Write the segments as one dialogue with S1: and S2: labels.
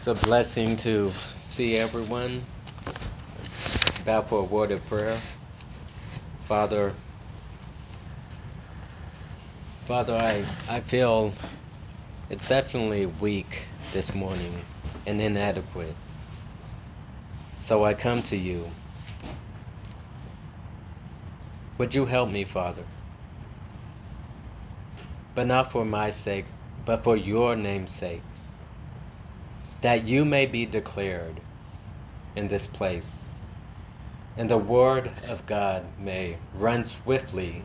S1: It's a blessing to see everyone. Let's bow for a word of prayer. Father, Father, I, I feel exceptionally weak this morning and inadequate. So I come to you. Would you help me, Father? But not for my sake, but for your name's sake that you may be declared in this place, and the word of God may run swiftly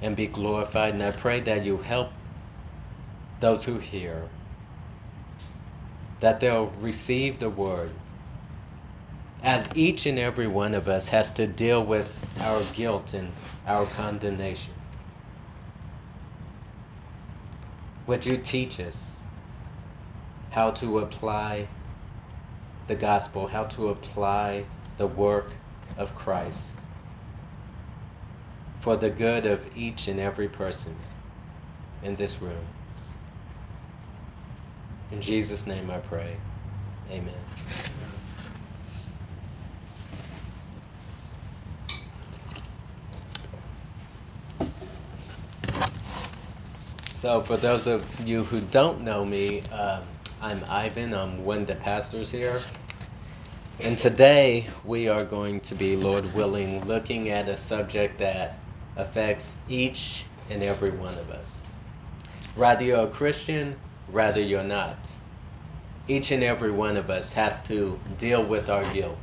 S1: and be glorified. And I pray that you help those who hear, that they'll receive the word. As each and every one of us has to deal with our guilt and our condemnation. Would you teach us? How to apply the gospel, how to apply the work of Christ for the good of each and every person in this room. In Jesus' name I pray. Amen. So, for those of you who don't know me, um, I'm Ivan. I'm one of the pastors here. And today we are going to be, Lord willing, looking at a subject that affects each and every one of us. Whether you're a Christian, whether you're not, each and every one of us has to deal with our guilt,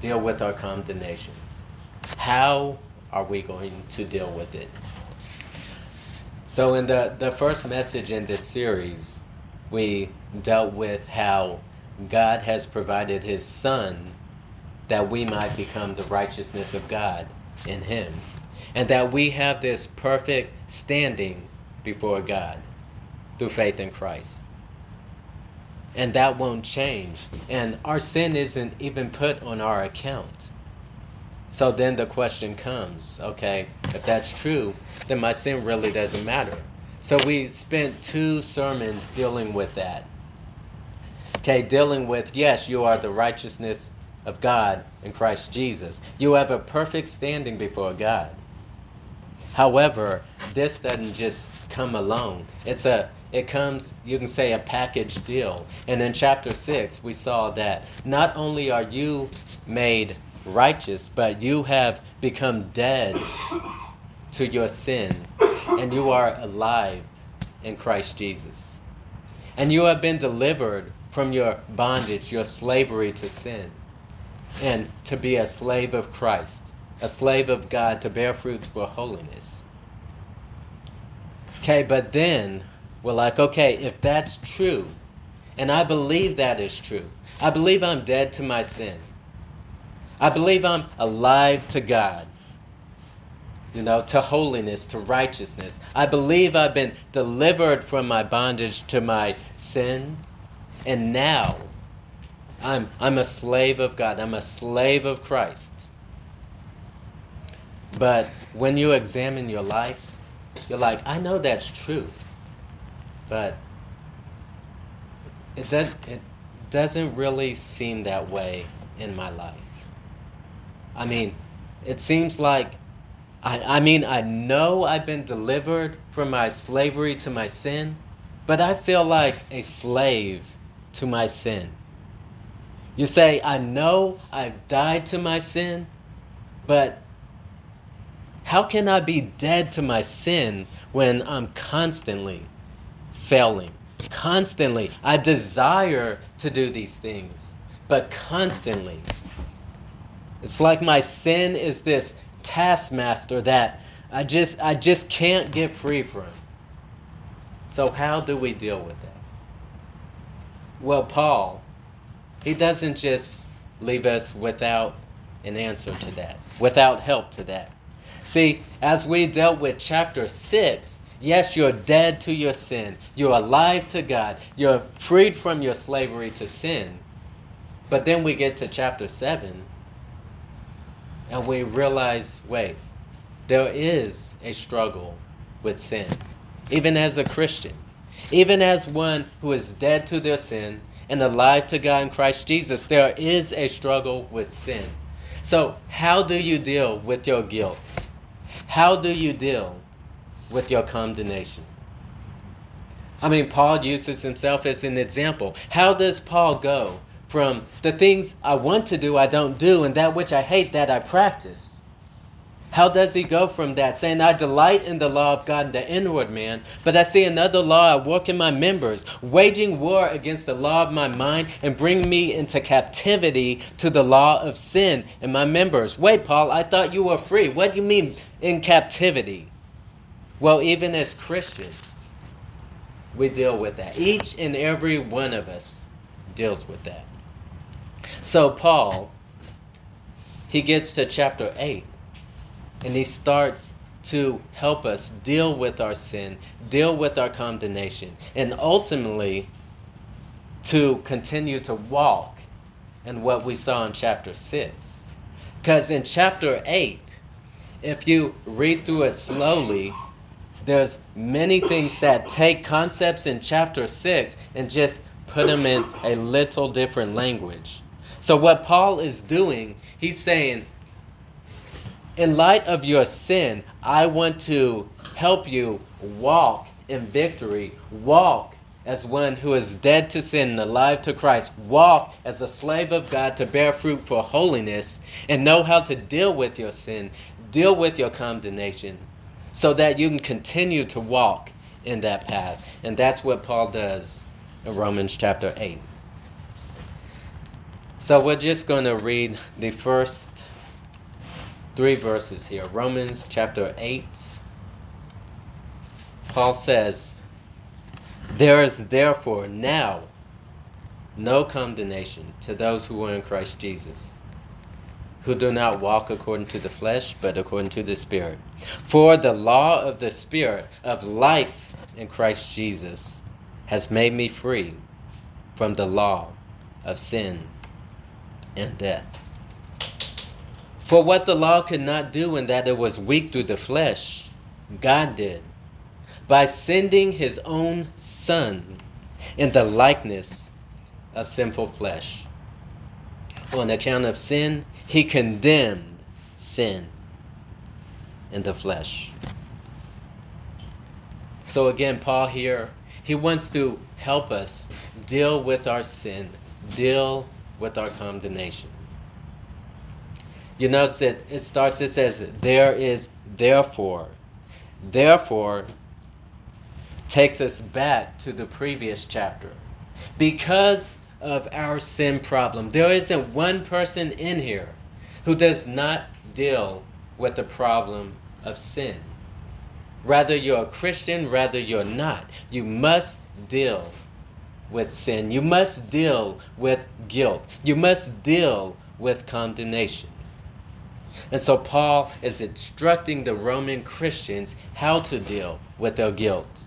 S1: deal with our condemnation. How are we going to deal with it? So, in the, the first message in this series, we dealt with how God has provided his Son that we might become the righteousness of God in him. And that we have this perfect standing before God through faith in Christ. And that won't change. And our sin isn't even put on our account. So then the question comes okay, if that's true, then my sin really doesn't matter. So we spent two sermons dealing with that. Okay, dealing with, yes, you are the righteousness of God in Christ Jesus. You have a perfect standing before God. However, this doesn't just come alone. It's a it comes, you can say, a package deal. And in chapter 6, we saw that not only are you made righteous, but you have become dead to your sin and you are alive in Christ Jesus. And you have been delivered from your bondage, your slavery to sin, and to be a slave of Christ, a slave of God to bear fruits for holiness. Okay, but then we're like, okay, if that's true, and I believe that is true, I believe I'm dead to my sin. I believe I'm alive to God you know, to holiness, to righteousness. I believe I've been delivered from my bondage to my sin, and now I'm, I'm a slave of God. I'm a slave of Christ. But when you examine your life, you're like, I know that's true, but it, does, it doesn't really seem that way in my life. I mean, it seems like I, I mean, I know I've been delivered from my slavery to my sin, but I feel like a slave to my sin. You say, I know I've died to my sin, but how can I be dead to my sin when I'm constantly failing? Constantly. I desire to do these things, but constantly. It's like my sin is this taskmaster that I just I just can't get free from. So how do we deal with that? Well, Paul, he doesn't just leave us without an answer to that, without help to that. See, as we dealt with chapter 6, yes, you're dead to your sin. You're alive to God. You're freed from your slavery to sin. But then we get to chapter 7, and we realize wait, there is a struggle with sin, even as a Christian, even as one who is dead to their sin and alive to God in Christ Jesus, there is a struggle with sin. So, how do you deal with your guilt? How do you deal with your condemnation? I mean, Paul uses himself as an example. How does Paul go from the things I want to do, I don't do, and that which I hate, that I practice? How does he go from that, saying, I delight in the law of God the inward man, but I see another law at work in my members, waging war against the law of my mind and bring me into captivity to the law of sin in my members? Wait, Paul, I thought you were free. What do you mean in captivity? Well, even as Christians, we deal with that. Each and every one of us deals with that. So, Paul, he gets to chapter 8 and he starts to help us deal with our sin, deal with our condemnation, and ultimately to continue to walk in what we saw in chapter 6. Because in chapter 8, if you read through it slowly, there's many things that take concepts in chapter 6 and just put them in a little different language. So, what Paul is doing, he's saying, in light of your sin, I want to help you walk in victory, walk as one who is dead to sin and alive to Christ, walk as a slave of God to bear fruit for holiness, and know how to deal with your sin, deal with your condemnation, so that you can continue to walk in that path. And that's what Paul does in Romans chapter 8. So we're just going to read the first three verses here. Romans chapter 8. Paul says, There is therefore now no condemnation to those who are in Christ Jesus who do not walk according to the flesh, but according to the Spirit. For the law of the Spirit of life in Christ Jesus has made me free from the law of sin and death. For what the law could not do in that it was weak through the flesh, God did by sending his own Son in the likeness of sinful flesh. On account of sin, he condemned sin in the flesh. So again, Paul here, he wants to help us deal with our sin, deal with our condemnation. You notice that it starts, it says, there is therefore. Therefore takes us back to the previous chapter. Because of our sin problem, there isn't one person in here who does not deal with the problem of sin. Rather you're a Christian, rather you're not. You must deal with sin. You must deal with guilt. You must deal with condemnation. And so Paul is instructing the Roman Christians how to deal with their guilt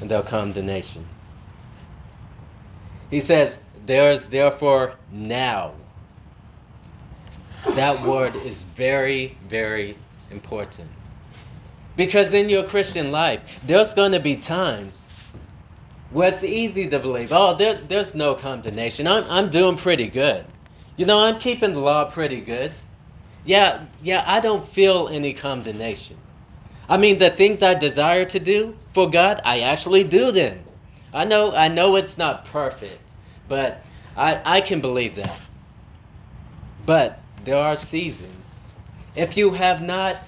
S1: and their condemnation. He says, There is therefore now that word is very, very important. Because in your Christian life, there's going to be times where it's easy to believe, oh, there, there's no condemnation. I'm, I'm doing pretty good. You know, I'm keeping the law pretty good. Yeah, yeah, I don't feel any condemnation. I mean, the things I desire to do for God, I actually do them. I know, I know it's not perfect, but I, I can believe that. But there are seasons. If you have not,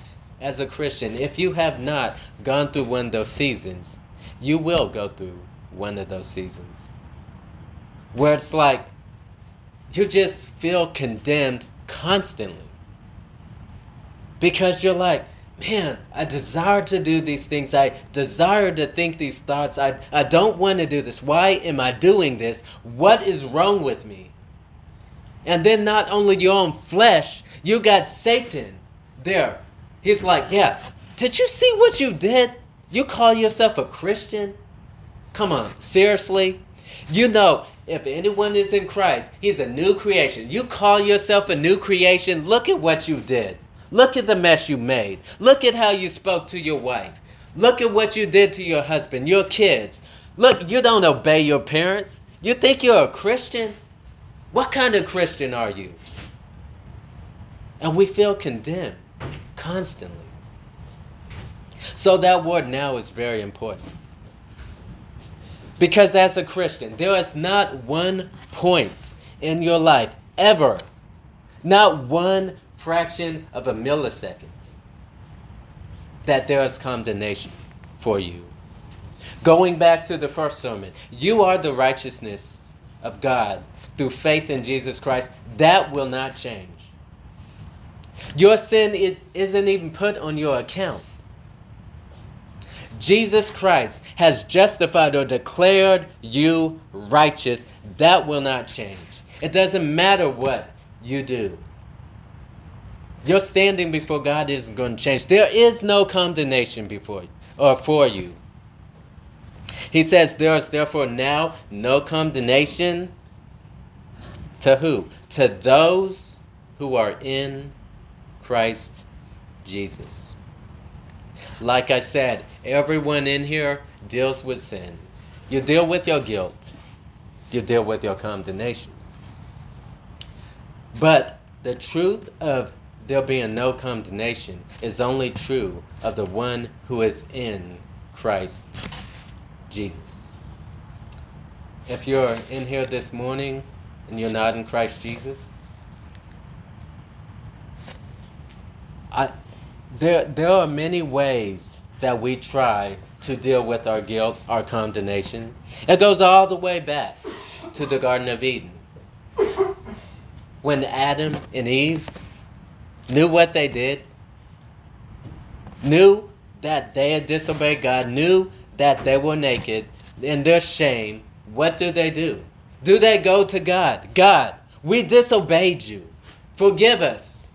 S1: as a Christian, if you have not gone through one of those seasons, you will go through one of those seasons. Where it's like you just feel condemned constantly. Because you're like, man, I desire to do these things. I desire to think these thoughts. I, I don't want to do this. Why am I doing this? What is wrong with me? And then not only your own flesh, you got Satan there. He's like, yeah, did you see what you did? You call yourself a Christian? Come on, seriously? You know, if anyone is in Christ, he's a new creation. You call yourself a new creation, look at what you did. Look at the mess you made. Look at how you spoke to your wife. Look at what you did to your husband, your kids. Look, you don't obey your parents. You think you're a Christian? What kind of Christian are you? And we feel condemned constantly. So that word now is very important. Because as a Christian, there is not one point in your life ever, not one fraction of a millisecond, that there is condemnation for you. Going back to the first sermon, you are the righteousness of God through faith in Jesus Christ. That will not change. Your sin is, isn't even put on your account. Jesus Christ has justified or declared you righteous. That will not change. It doesn't matter what you do. Your standing before God isn't going to change. There is no condemnation before you or for you. He says there is therefore now no condemnation to who? To those who are in Christ Jesus. Like I said, everyone in here deals with sin. You deal with your guilt, you deal with your condemnation. But the truth of there being no condemnation is only true of the one who is in Christ Jesus. If you're in here this morning and you're not in Christ Jesus, I, there, there are many ways that we try to deal with our guilt, our condemnation. It goes all the way back to the Garden of Eden. When Adam and Eve knew what they did, knew that they had disobeyed God, knew that they were naked, in their shame, what do they do? Do they go to God? God, we disobeyed you. Forgive us.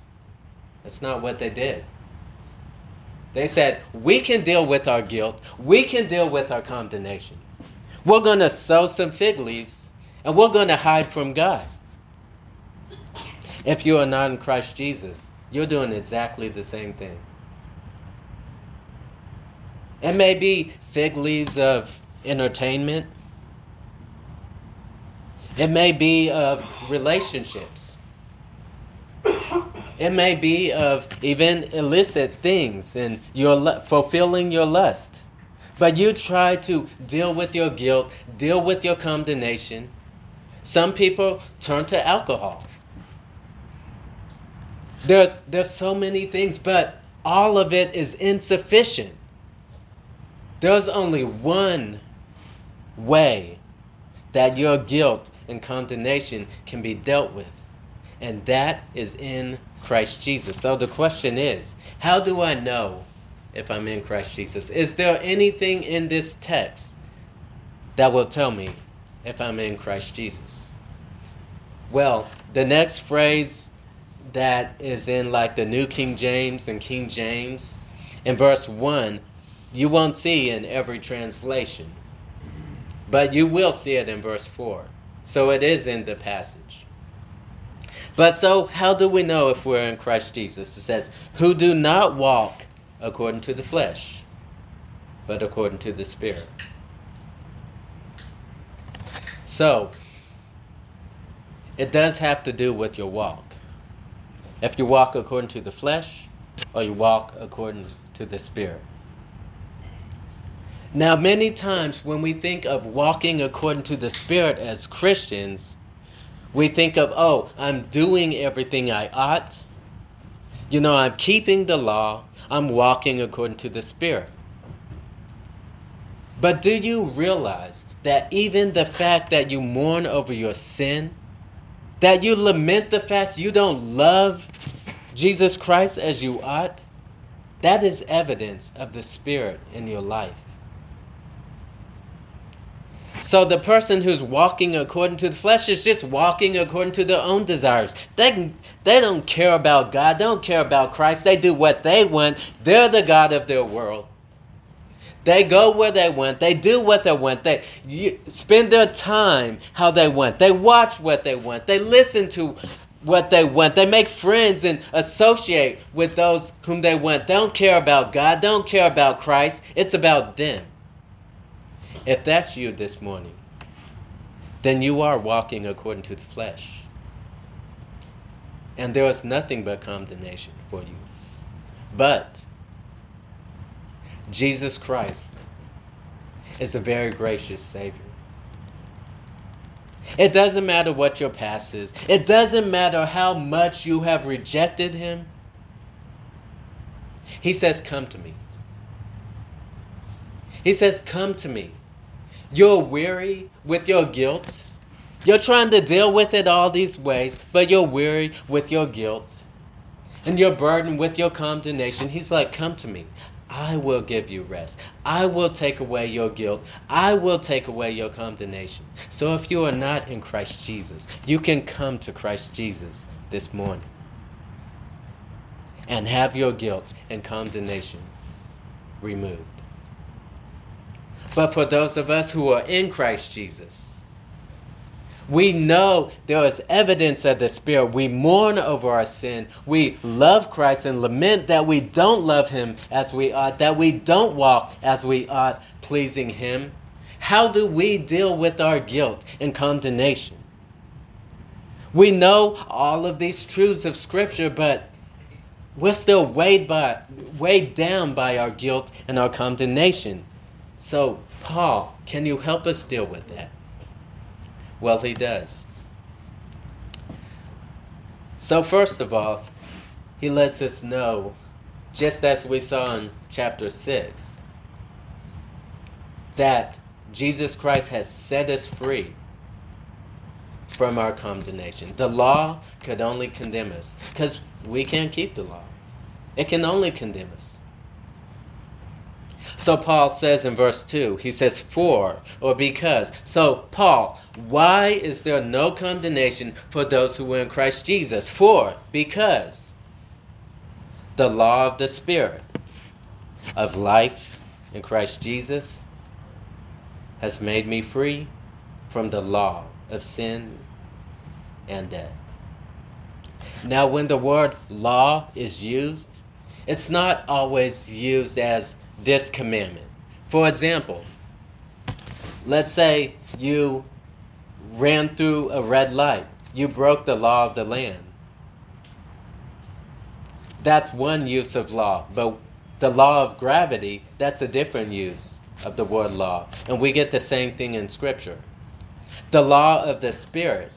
S1: That's not what they did. They said, We can deal with our guilt. We can deal with our condemnation. We're going to sew some fig leaves and we're going to hide from God. If you are not in Christ Jesus, you're doing exactly the same thing. It may be fig leaves of entertainment, it may be of relationships. It may be of even illicit things and you're fulfilling your lust. But you try to deal with your guilt, deal with your condemnation. Some people turn to alcohol. There's, there's so many things, but all of it is insufficient. There's only one way that your guilt and condemnation can be dealt with, and that is in Christ Jesus. So the question is how do I know if I'm in Christ Jesus? Is there anything in this text that will tell me if I'm in Christ Jesus? Well, the next phrase that is in like the New King James and King James, in verse 1, you won't see in every translation, but you will see it in verse 4. So it is in the passage. But so, how do we know if we're in Christ Jesus? It says, Who do not walk according to the flesh, but according to the Spirit. So, it does have to do with your walk. If you walk according to the flesh, or you walk according to the Spirit. Now, many times when we think of walking according to the Spirit as Christians, we think of, oh, I'm doing everything I ought. You know, I'm keeping the law. I'm walking according to the Spirit. But do you realize that even the fact that you mourn over your sin, that you lament the fact you don't love Jesus Christ as you ought, that is evidence of the Spirit in your life. So the person who's walking according to the flesh is just walking according to their own desires. They, they don't care about God, they don't care about Christ. They do what they want. They're the God of their world. They go where they want. They do what they want. They spend their time how they want. They watch what they want. They listen to what they want. They make friends and associate with those whom they want. They don't care about God. They don't care about Christ. It's about them. If that's you this morning, then you are walking according to the flesh. And there is nothing but condemnation for you. But Jesus Christ is a very gracious Savior. It doesn't matter what your past is, it doesn't matter how much you have rejected Him. He says, Come to me. He says, Come to me. You're weary with your guilt. You're trying to deal with it all these ways, but you're weary with your guilt and you're burdened with your condemnation. He's like, Come to me. I will give you rest. I will take away your guilt. I will take away your condemnation. So if you are not in Christ Jesus, you can come to Christ Jesus this morning and have your guilt and condemnation removed. But for those of us who are in Christ Jesus, we know there is evidence of the Spirit. We mourn over our sin. We love Christ and lament that we don't love Him as we ought, that we don't walk as we ought, pleasing Him. How do we deal with our guilt and condemnation? We know all of these truths of Scripture, but we're still weighed, by, weighed down by our guilt and our condemnation. So, Paul, can you help us deal with that? Well, he does. So, first of all, he lets us know, just as we saw in chapter 6, that Jesus Christ has set us free from our condemnation. The law could only condemn us because we can't keep the law, it can only condemn us. So Paul says in verse 2, he says, For or because. So, Paul, why is there no condemnation for those who were in Christ Jesus? For, because the law of the Spirit of life in Christ Jesus has made me free from the law of sin and death. Now, when the word law is used, it's not always used as this commandment. For example, let's say you ran through a red light, you broke the law of the land. That's one use of law, but the law of gravity, that's a different use of the word law. And we get the same thing in Scripture. The law of the Spirit,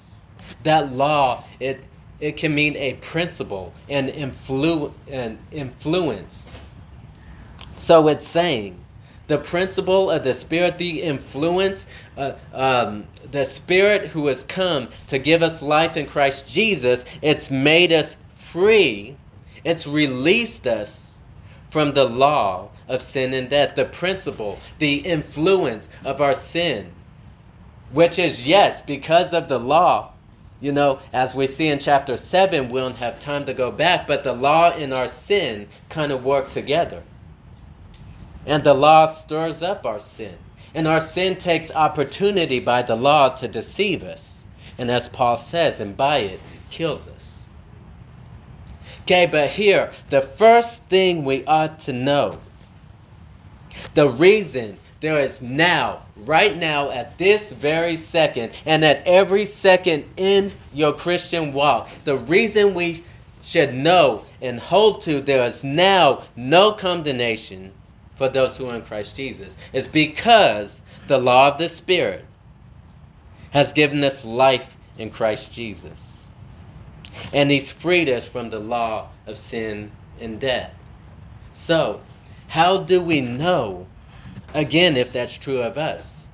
S1: that law, it, it can mean a principle, an, influ- an influence so it's saying the principle of the Spirit, the influence, uh, um, the Spirit who has come to give us life in Christ Jesus, it's made us free. It's released us from the law of sin and death, the principle, the influence of our sin, which is, yes, because of the law. You know, as we see in chapter 7, we don't have time to go back, but the law and our sin kind of work together. And the law stirs up our sin. And our sin takes opportunity by the law to deceive us. And as Paul says, and by it, kills us. Okay, but here, the first thing we ought to know the reason there is now, right now, at this very second, and at every second in your Christian walk, the reason we should know and hold to there is now no condemnation for those who are in Christ Jesus. It's because the law of the Spirit has given us life in Christ Jesus. And He's freed us from the law of sin and death. So, how do we know, again, if that's true of us?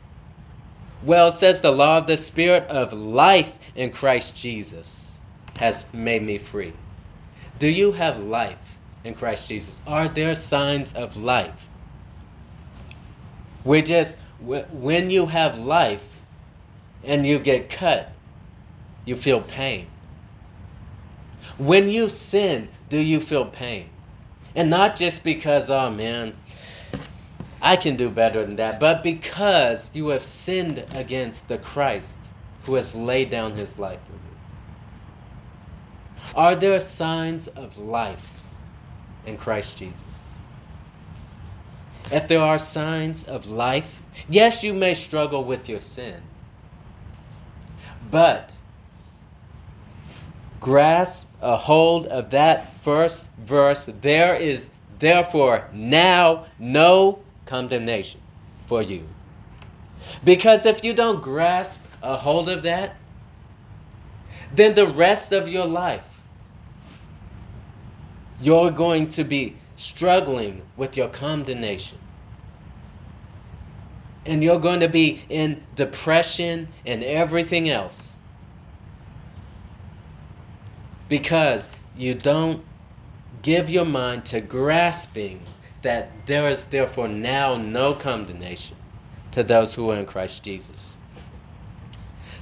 S1: Well, it says the law of the Spirit of life in Christ Jesus has made me free. Do you have life in Christ Jesus? Are there signs of life? We just, when you have life and you get cut, you feel pain. When you sin, do you feel pain? And not just because, oh man, I can do better than that, but because you have sinned against the Christ who has laid down his life for you. Are there signs of life in Christ Jesus? If there are signs of life, yes, you may struggle with your sin. But grasp a hold of that first verse. There is therefore now no condemnation for you. Because if you don't grasp a hold of that, then the rest of your life, you're going to be struggling with your condemnation. And you're going to be in depression and everything else. Because you don't give your mind to grasping that there is therefore now no condemnation to those who are in Christ Jesus.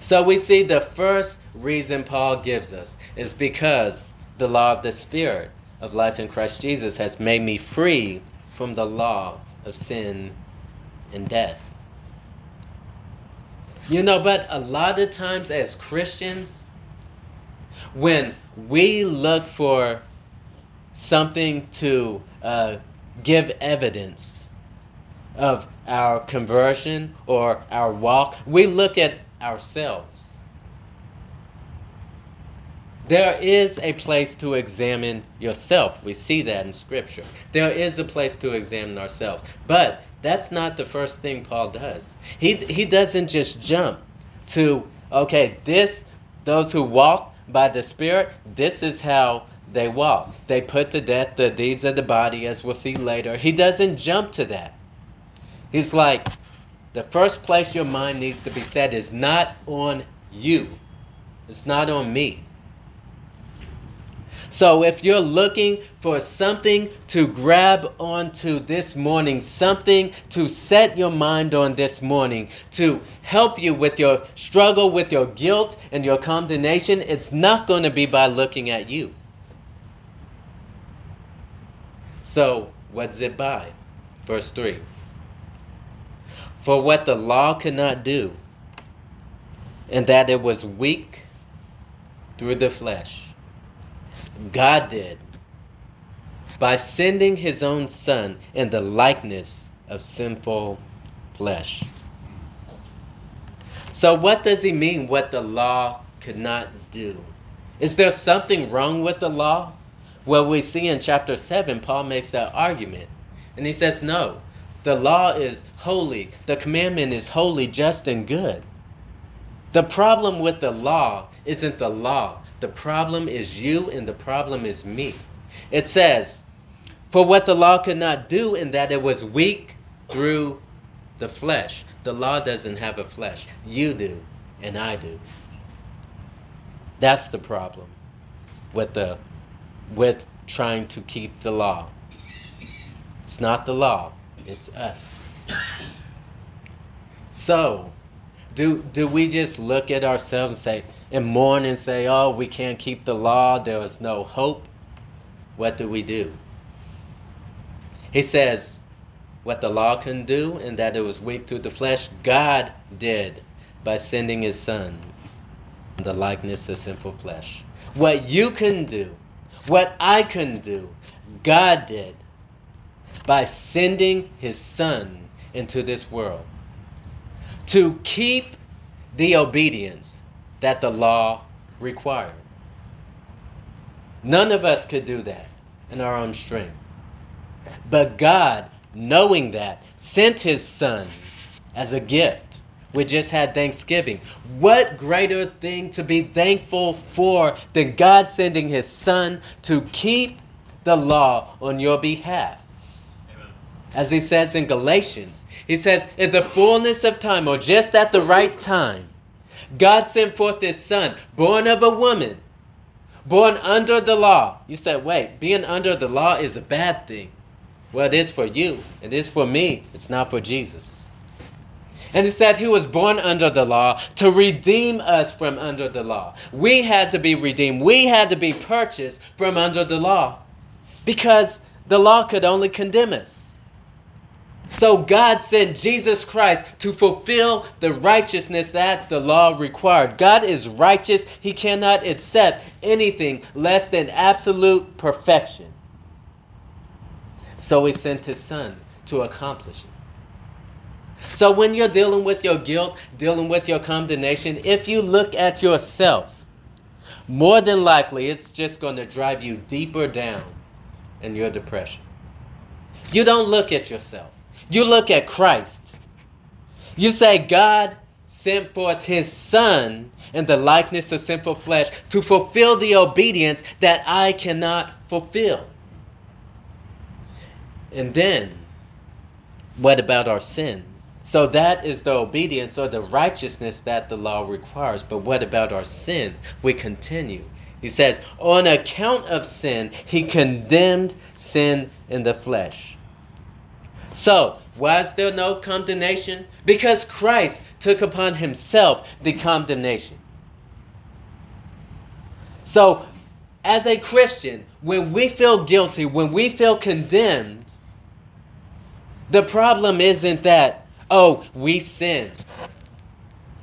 S1: So we see the first reason Paul gives us is because the law of the Spirit of life in Christ Jesus has made me free from the law of sin and death. You know, but a lot of times as Christians, when we look for something to uh, give evidence of our conversion or our walk, we look at ourselves. There is a place to examine yourself. We see that in Scripture. There is a place to examine ourselves. But that's not the first thing Paul does. He, he doesn't just jump to, okay, this, those who walk by the Spirit, this is how they walk. They put to death the deeds of the body, as we'll see later. He doesn't jump to that. He's like, the first place your mind needs to be set is not on you, it's not on me. So if you're looking for something to grab onto this morning, something to set your mind on this morning, to help you with your struggle with your guilt and your condemnation, it's not going to be by looking at you. So, what's it by? Verse 3. For what the law could not do, and that it was weak through the flesh, God did by sending his own Son in the likeness of sinful flesh. So, what does he mean, what the law could not do? Is there something wrong with the law? Well, we see in chapter 7, Paul makes that argument. And he says, no, the law is holy, the commandment is holy, just, and good. The problem with the law isn't the law, the problem is you, and the problem is me. It says, For what the law could not do, in that it was weak through the flesh. The law doesn't have a flesh. You do, and I do. That's the problem with the with trying to keep the law. It's not the law, it's us. So, do, do we just look at ourselves and say, and mourn and say, oh, we can't keep the law, there is no hope? What do we do? He says, what the law can do, and that it was weak through the flesh, God did by sending his Son in the likeness of sinful flesh. What you can do what I couldn't do, God did by sending his son into this world to keep the obedience that the law required. None of us could do that in our own strength. But God, knowing that, sent his son as a gift we just had Thanksgiving. What greater thing to be thankful for than God sending His Son to keep the law on your behalf? Amen. As He says in Galatians, He says, In the fullness of time, or just at the right time, God sent forth His Son, born of a woman, born under the law. You said, Wait, being under the law is a bad thing. Well, it is for you, it is for me, it's not for Jesus. And it said he was born under the law to redeem us from under the law. We had to be redeemed. We had to be purchased from under the law because the law could only condemn us. So God sent Jesus Christ to fulfill the righteousness that the law required. God is righteous. He cannot accept anything less than absolute perfection. So he sent his son to accomplish it. So when you're dealing with your guilt, dealing with your condemnation, if you look at yourself, more than likely it's just going to drive you deeper down in your depression. You don't look at yourself. You look at Christ. You say, God sent forth his Son in the likeness of sinful flesh to fulfill the obedience that I cannot fulfill. And then, what about our sin? So that is the obedience or the righteousness that the law requires. But what about our sin? We continue. He says, On account of sin, he condemned sin in the flesh. So, why is there no condemnation? Because Christ took upon himself the condemnation. So, as a Christian, when we feel guilty, when we feel condemned, the problem isn't that, oh, we sinned.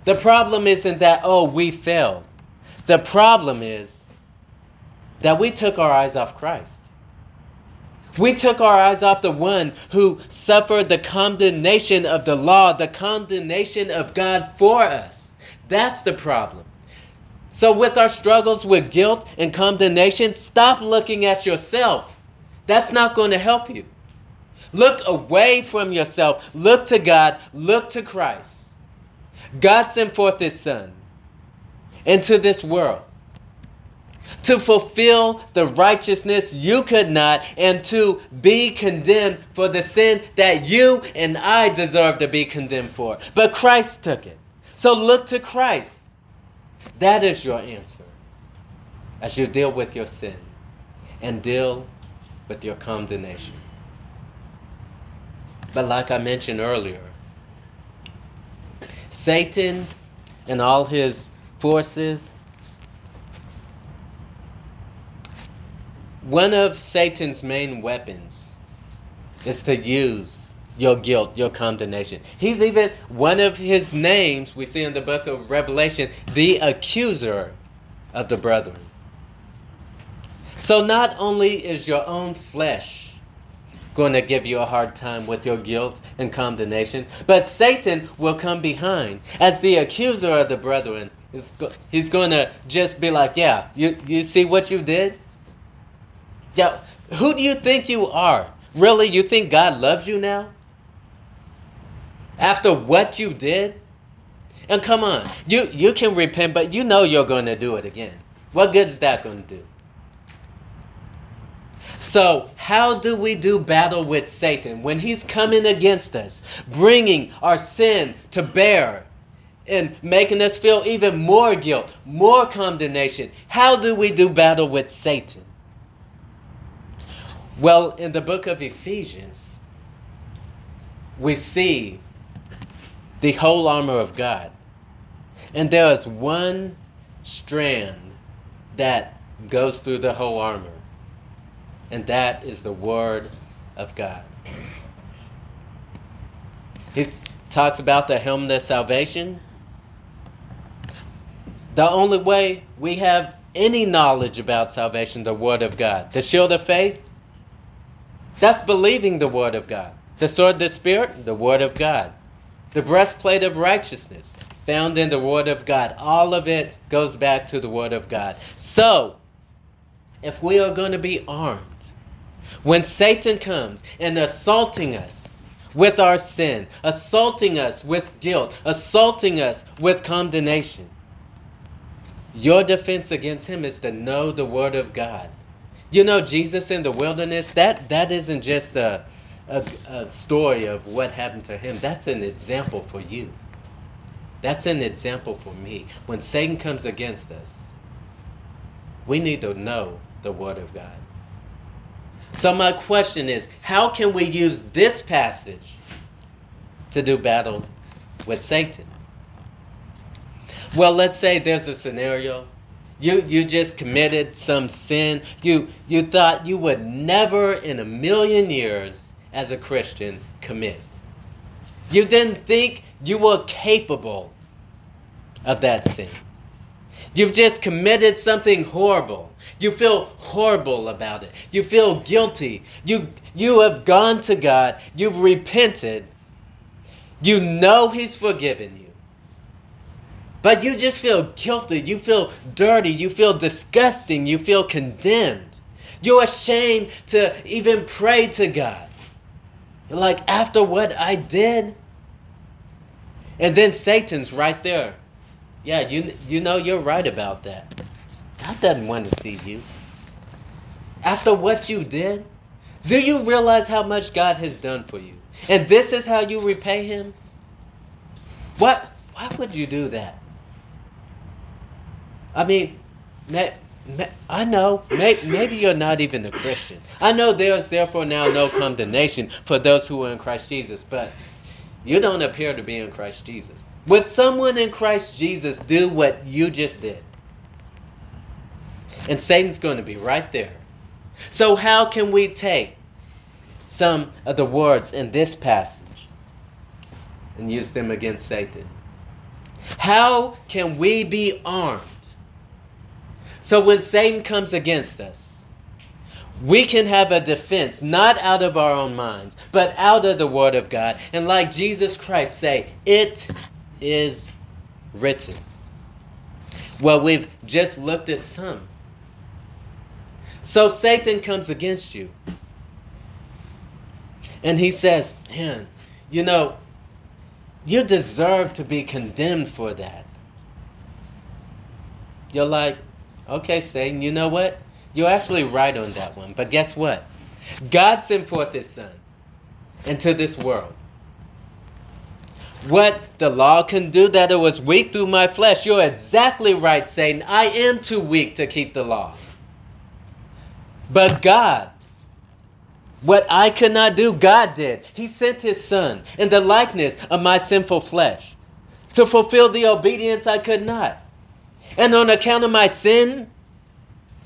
S1: The problem isn't that, oh, we failed. The problem is that we took our eyes off Christ. We took our eyes off the one who suffered the condemnation of the law, the condemnation of God for us. That's the problem. So, with our struggles with guilt and condemnation, stop looking at yourself. That's not going to help you. Look away from yourself. Look to God. Look to Christ. God sent forth His Son into this world to fulfill the righteousness you could not, and to be condemned for the sin that you and I deserve to be condemned for. But Christ took it. So look to Christ. That is your answer as you deal with your sin and deal with your condemnation. But like I mentioned earlier, Satan and all his forces One of Satan's main weapons is to use your guilt, your condemnation. He's even one of his names we see in the book of Revelation, the accuser of the brethren. So not only is your own flesh going to give you a hard time with your guilt and condemnation, but Satan will come behind as the accuser of the brethren. He's going to just be like, yeah, you, you see what you did? Yeah, who do you think you are? Really, you think God loves you now? After what you did? And come on, you, you can repent, but you know you're going to do it again. What good is that going to do? So, how do we do battle with Satan when he's coming against us, bringing our sin to bear and making us feel even more guilt, more condemnation? How do we do battle with Satan? Well, in the book of Ephesians, we see the whole armor of God. And there is one strand that goes through the whole armor, and that is the Word of God. He talks about the helmet of salvation. The only way we have any knowledge about salvation, the Word of God. The shield of faith, that's believing the Word of God. The sword of the Spirit, the Word of God. The breastplate of righteousness, found in the Word of God. All of it goes back to the Word of God. So, if we are going to be armed, when Satan comes and assaulting us with our sin, assaulting us with guilt, assaulting us with condemnation, your defense against him is to know the Word of God you know, Jesus in the wilderness, that, that isn't just a, a, a story of what happened to him. That's an example for you. That's an example for me. When Satan comes against us, we need to know the Word of God. So, my question is how can we use this passage to do battle with Satan? Well, let's say there's a scenario you you just committed some sin. You you thought you would never in a million years as a Christian commit. You didn't think you were capable of that sin. You've just committed something horrible. You feel horrible about it. You feel guilty. You you have gone to God. You've repented. You know He's forgiven you. But you just feel guilty. You feel dirty. You feel disgusting. You feel condemned. You're ashamed to even pray to God. You're like, after what I did? And then Satan's right there. Yeah, you, you know, you're right about that. God doesn't want to see you. After what you did, do you realize how much God has done for you? And this is how you repay Him? What? Why would you do that? I mean, I know may, maybe you're not even a Christian. I know there's therefore now no condemnation for those who are in Christ Jesus, but you don't appear to be in Christ Jesus. Would someone in Christ Jesus do what you just did? And Satan's going to be right there. So, how can we take some of the words in this passage and use them against Satan? How can we be armed so when Satan comes against us, we can have a defense, not out of our own minds, but out of the Word of God. And like Jesus Christ say, it is written. Well, we've just looked at some. So Satan comes against you. And he says, man, you know, you deserve to be condemned for that. You're like, Okay, Satan, you know what? You're actually right on that one. But guess what? God sent forth his son into this world. What the law can do, that it was weak through my flesh. You're exactly right, Satan. I am too weak to keep the law. But God, what I could not do, God did. He sent his son in the likeness of my sinful flesh to fulfill the obedience I could not. And on account of my sin,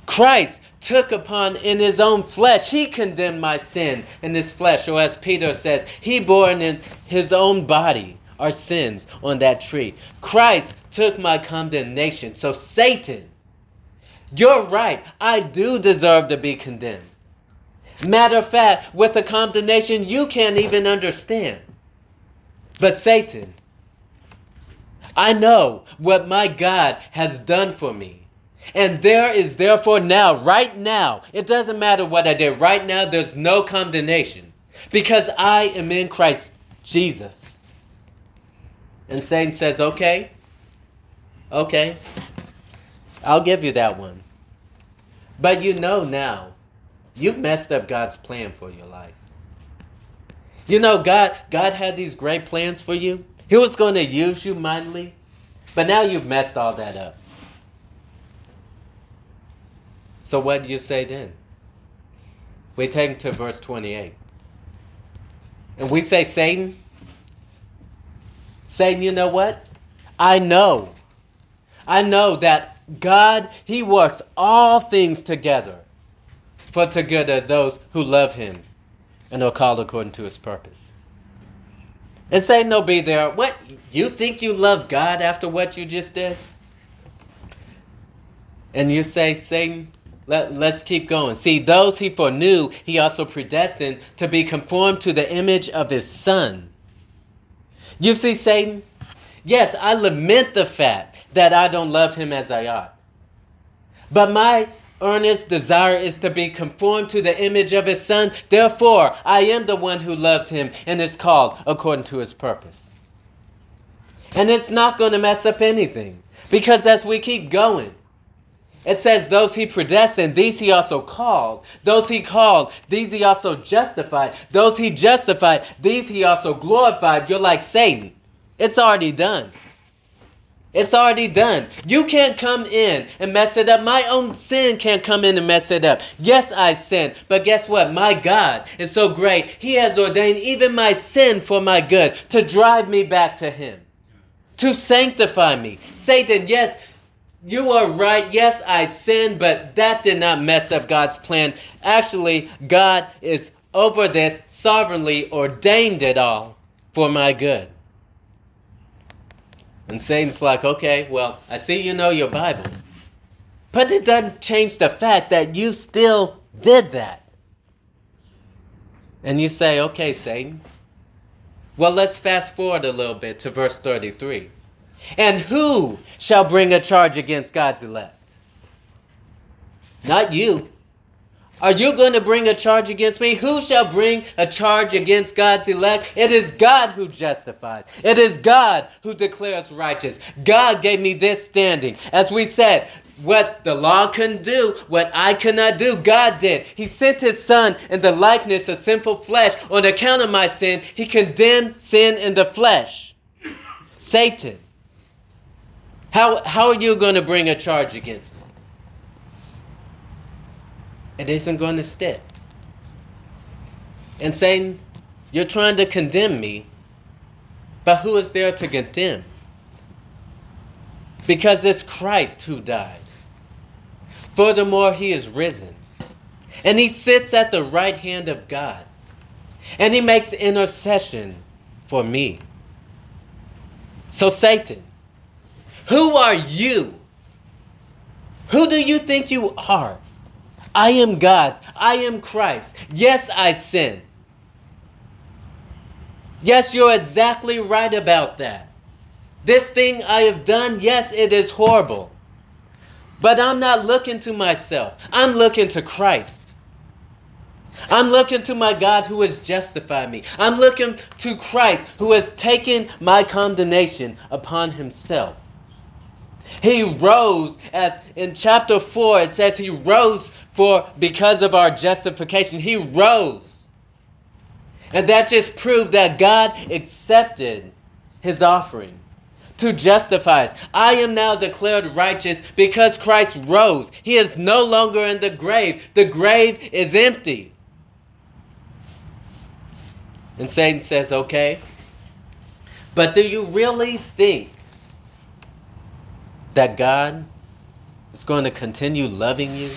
S1: Christ took upon in his own flesh, he condemned my sin in his flesh. Or as Peter says, he bore in his own body our sins on that tree. Christ took my condemnation. So, Satan, you're right. I do deserve to be condemned. Matter of fact, with the condemnation you can't even understand. But, Satan, I know what my God has done for me. And there is therefore now, right now, it doesn't matter what I did, right now there's no condemnation because I am in Christ Jesus. And Satan says, okay, okay, I'll give you that one. But you know now, you've messed up God's plan for your life. You know, God, God had these great plans for you. He was going to use you mightily, but now you've messed all that up. So what do you say then? We take to verse 28. And we say, Satan, Satan, you know what? I know. I know that God, He works all things together for the good of those who love Him and are called according to His purpose. And say no be there. What? You think you love God after what you just did? And you say, Satan, let, let's keep going. See, those he foreknew, he also predestined to be conformed to the image of his son. You see, Satan? Yes, I lament the fact that I don't love him as I ought. But my earnest desire is to be conformed to the image of his son. Therefore, I am the one who loves him and is called according to his purpose. And it's not going to mess up anything because as we keep going, it says, Those he predestined, these he also called. Those he called, these he also justified. Those he justified, these he also glorified. You're like Satan. It's already done. It's already done. You can't come in and mess it up. My own sin can't come in and mess it up. Yes, I sin, but guess what? My God is so great. He has ordained even my sin for my good to drive me back to Him, to sanctify me. Satan, yes, you are right. Yes, I sinned, but that did not mess up God's plan. Actually, God is over this, sovereignly ordained it all for my good. And Satan's like, okay, well, I see you know your Bible. But it doesn't change the fact that you still did that. And you say, okay, Satan, Well, let's fast forward a little bit to verse 33. And who shall bring a charge against God's elect? Not you. Are you going to bring a charge against me? Who shall bring a charge against God's elect? It is God who justifies. It is God who declares righteous. God gave me this standing. As we said, what the law couldn't do, what I could not do, God did. He sent his son in the likeness of sinful flesh. On account of my sin, he condemned sin in the flesh. Satan. How, how are you going to bring a charge against me? It isn't going to stick. And Satan, you're trying to condemn me, but who is there to condemn? Because it's Christ who died. Furthermore, he is risen. And he sits at the right hand of God. And he makes intercession for me. So, Satan, who are you? Who do you think you are? I am God's. I am Christ. Yes, I sin. Yes, you're exactly right about that. This thing I have done, yes, it is horrible. But I'm not looking to myself, I'm looking to Christ. I'm looking to my God who has justified me. I'm looking to Christ who has taken my condemnation upon himself. He rose, as in chapter 4, it says he rose for because of our justification. He rose. And that just proved that God accepted his offering to justify us. I am now declared righteous because Christ rose. He is no longer in the grave, the grave is empty. And Satan says, okay, but do you really think that God is going to continue loving you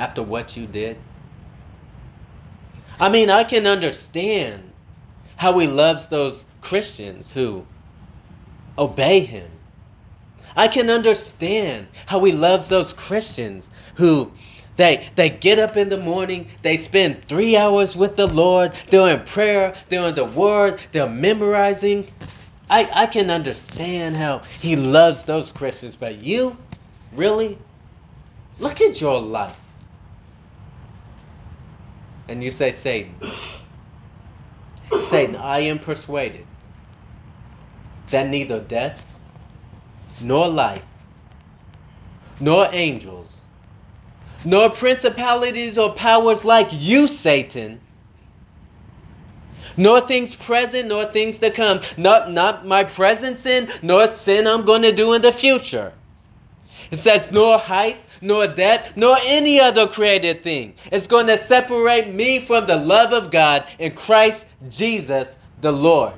S1: after what you did? I mean, I can understand how he loves those Christians who obey him. I can understand how he loves those Christians who they they get up in the morning, they spend three hours with the Lord, they're in prayer, they're in the word, they're memorizing. I, I can understand how he loves those Christians, but you, really? Look at your life. And you say, Satan, Satan, I am persuaded that neither death, nor life, nor angels, nor principalities or powers like you, Satan, nor things present, nor things to come, not, not my present sin, nor sin I'm going to do in the future. It says, nor height, nor depth, nor any other created thing. It's going to separate me from the love of God in Christ Jesus the Lord.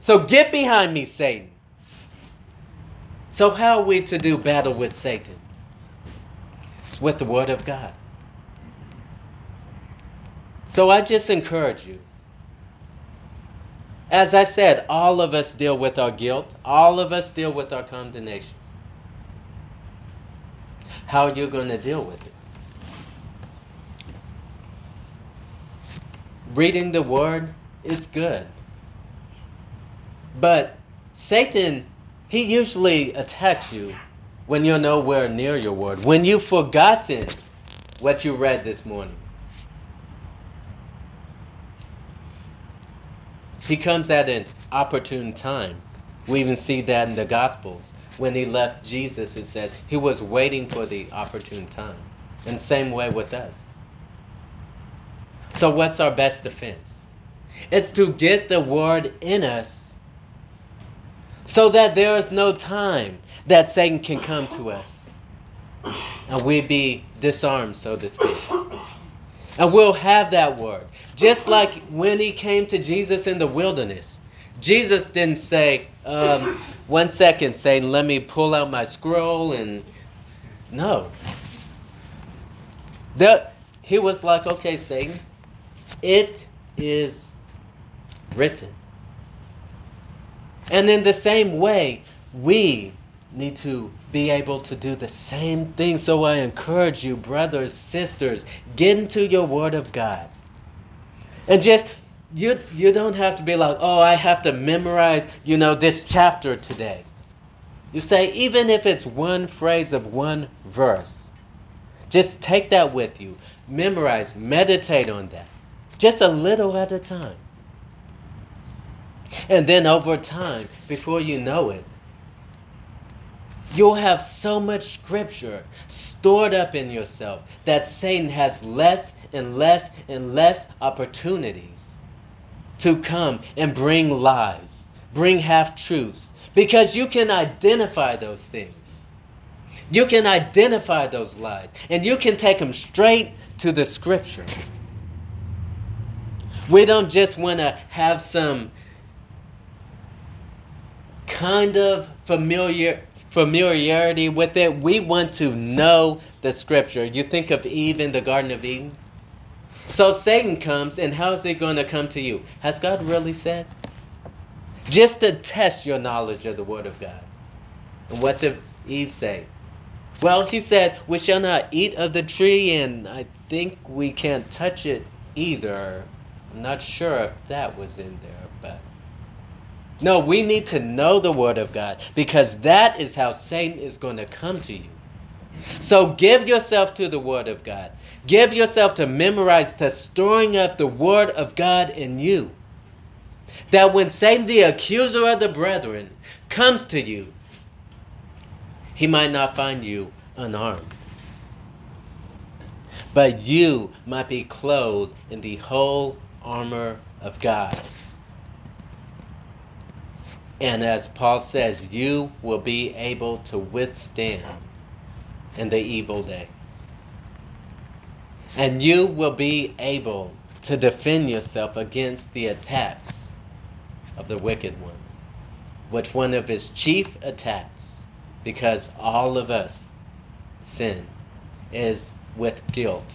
S1: So get behind me, Satan. So, how are we to do battle with Satan? It's with the Word of God. So, I just encourage you. As I said, all of us deal with our guilt, all of us deal with our condemnation. How are you going to deal with it? Reading the Word, it's good. But Satan, he usually attacks you when you're nowhere near your word, when you've forgotten what you read this morning. He comes at an opportune time. We even see that in the Gospels. When he left Jesus, it says he was waiting for the opportune time. And same way with us. So, what's our best defense? It's to get the word in us so that there is no time that Satan can come to us and we be disarmed, so to speak. And we'll have that word. Just like when he came to Jesus in the wilderness. Jesus didn't say, um, one second, Satan, let me pull out my scroll and. No. That, he was like, okay, Satan, it is written. And in the same way, we need to be able to do the same thing. So I encourage you, brothers, sisters, get into your Word of God. And just You, you don't have to be like, oh, I have to memorize, you know, this chapter today. You say, even if it's one phrase of one verse, just take that with you. Memorize, meditate on that. Just a little at a time. And then over time, before you know it, you'll have so much scripture stored up in yourself that Satan has less and less and less opportunities to come and bring lies, bring half truths, because you can identify those things. You can identify those lies, and you can take them straight to the scripture. We don't just want to have some kind of familiar familiarity with it. We want to know the scripture. You think of Eve in the Garden of Eden. So Satan comes, and how is he going to come to you? Has God really said? Just to test your knowledge of the Word of God. And what did Eve say? Well, he said, We shall not eat of the tree, and I think we can't touch it either. I'm not sure if that was in there, but. No, we need to know the Word of God because that is how Satan is going to come to you. So give yourself to the Word of God. Give yourself to memorize, to storing up the Word of God in you. That when Satan, the accuser of the brethren, comes to you, he might not find you unarmed. But you might be clothed in the whole armor of God. And as Paul says, you will be able to withstand in the evil day. And you will be able to defend yourself against the attacks of the wicked one, which one of his chief attacks, because all of us sin, is with guilt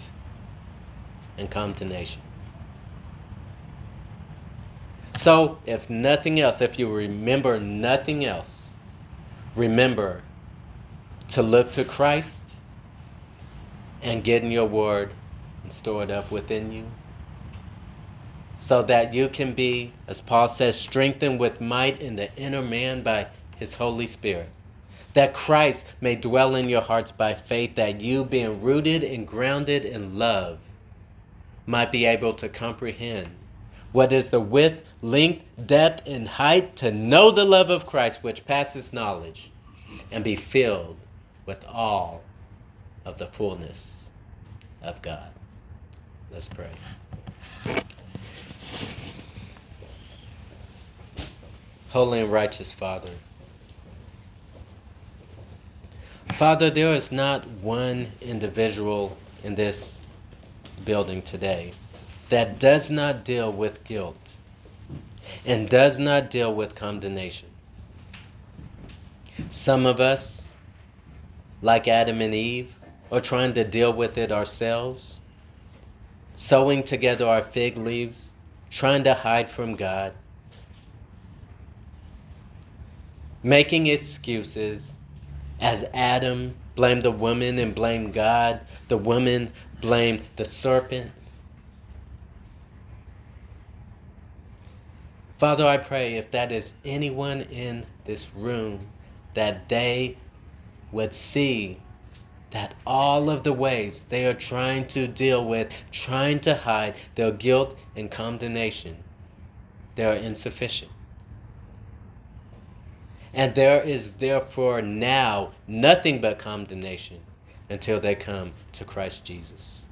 S1: and condemnation. So, if nothing else, if you remember nothing else, remember to look to Christ and get in your word and store it up within you so that you can be, as Paul says, strengthened with might in the inner man by his Holy Spirit. That Christ may dwell in your hearts by faith, that you, being rooted and grounded in love, might be able to comprehend what is the width, length, depth, and height, to know the love of Christ which passes knowledge, and be filled with all of the fullness of God. Let's pray. Holy and righteous Father, Father, there is not one individual in this building today that does not deal with guilt and does not deal with condemnation. Some of us, like Adam and Eve, are trying to deal with it ourselves, sewing together our fig leaves, trying to hide from God, making excuses as Adam blamed the woman and blamed God, the woman blamed the serpent. Father, I pray if that is anyone in this room, that they would see that all of the ways they are trying to deal with, trying to hide their guilt and condemnation, they are insufficient. And there is therefore now nothing but condemnation until they come to Christ Jesus.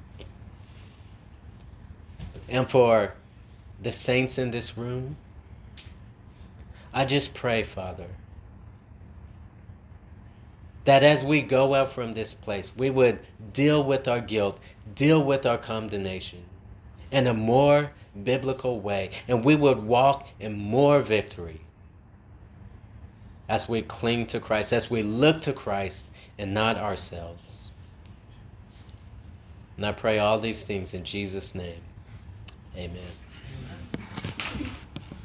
S1: And for the saints in this room, I just pray, Father, that as we go out from this place, we would deal with our guilt, deal with our condemnation in a more biblical way, and we would walk in more victory as we cling to Christ, as we look to Christ and not ourselves. And I pray all these things in Jesus' name. Amen.